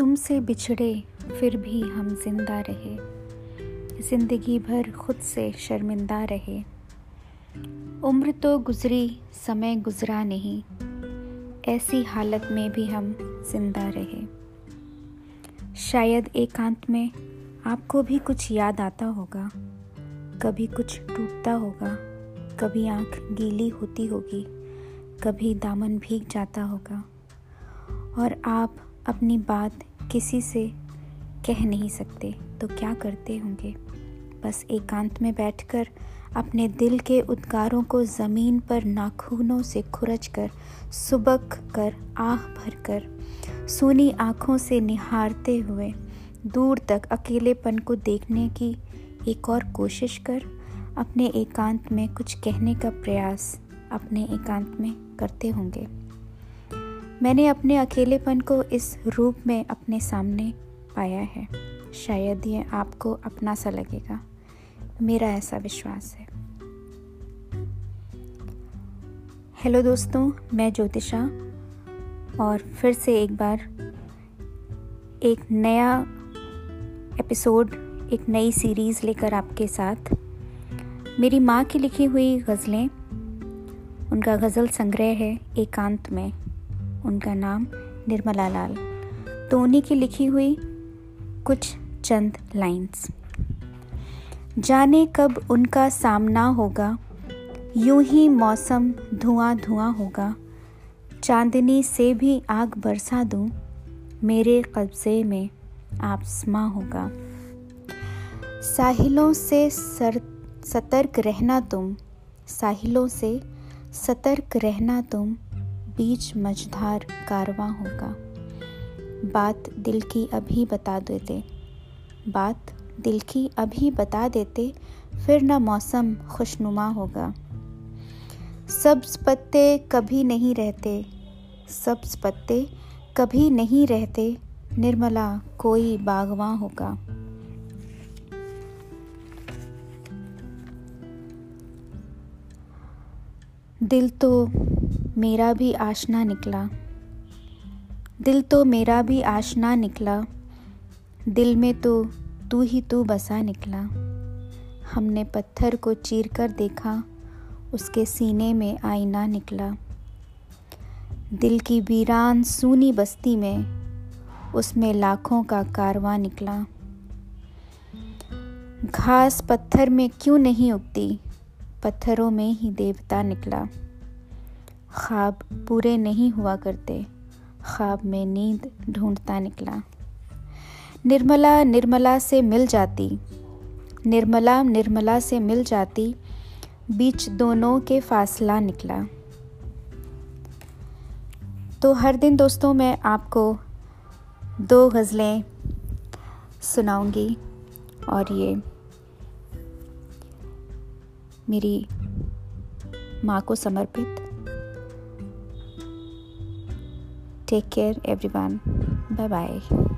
से बिछड़े फिर भी हम ज़िंदा रहे। ज़िंदगी भर खुद से शर्मिंदा रहे। उम्र तो गुजरी, समय गुजरा नहीं। ऐसी हालत में भी हम ज़िंदा रहे। शायद एकांत में आपको भी कुछ याद आता होगा। कभी कुछ टूटता होगा, कभी आँख गीली होती होगी, कभी दामन भीग जाता होगा। और आप अपनी बात किसी से कह नहीं सकते। तो क्या करते होंगे? बस एकांत में बैठकर अपने दिल के उद्गारों को ज़मीन पर नाखूनों से खुरच कर, सुबक कर, आह भर कर, सूनी आँखों से निहारते हुए दूर तक अकेलेपन को देखने की एक और कोशिश कर, अपने एकांत में कुछ कहने का प्रयास अपने एकांत में करते होंगे। मैंने अपने अकेलेपन को इस रूप में अपने सामने पाया है। शायद ये आपको अपना सा लगेगा। मेरा ऐसा विश्वास है। हेलो दोस्तों, मैं ज्योतिषा और फिर से एक बार एक नया एपिसोड, एक नई सीरीज़ लेकर आपके साथ। मेरी माँ की लिखी हुई गज़लें, उनका गज़ल संग्रह है एकांत में। उनका नाम निर्मला लाल। तो उन्हीं की लिखी हुई कुछ चंद लाइंस। जाने कब उनका सामना होगा, यूँ ही मौसम धुआँ धुआँ होगा। चांदनी से भी आग बरसा दूँ, मेरे कब्जे में आसमां होगा। साहिलों से सर, सतर्क रहना तुम, साहिलों से सतर्क रहना तुम बीच मझधार कारवां होगा। बात दिल की अभी बता देते। बात दिल की अभी बता देते, फिर न मौसम खुशनुमा होगा। सब्ज पत्ते कभी नहीं रहते, सब्ज पत्ते कभी नहीं रहते, निर्मला कोई बागवां होगा। दिल तो मेरा भी आशना निकला। दिल तो मेरा भी आशना निकला। दिल में तो तू ही तू बसा निकला। हमने पत्थर को चीर कर देखा, उसके सीने में आईना निकला। दिल की वीरान सूनी बस्ती में उसमें लाखों का कारवां निकला। घास पत्थर में क्यों नहीं उगती? पत्थरों में ही देवता निकला। ख्वाब पूरे नहीं हुआ करते। ख्वाब में नींद ढूंढता निकला। निर्मला निर्मला से मिल जाती। निर्मला निर्मला से मिल जाती। बीच दोनों के फासला निकला। तो हर दिन दोस्तों मैं आपको दो गज़लें सुनाऊँगी और ये मेरी माँ को समर्पित Take care, everyone. Bye bye.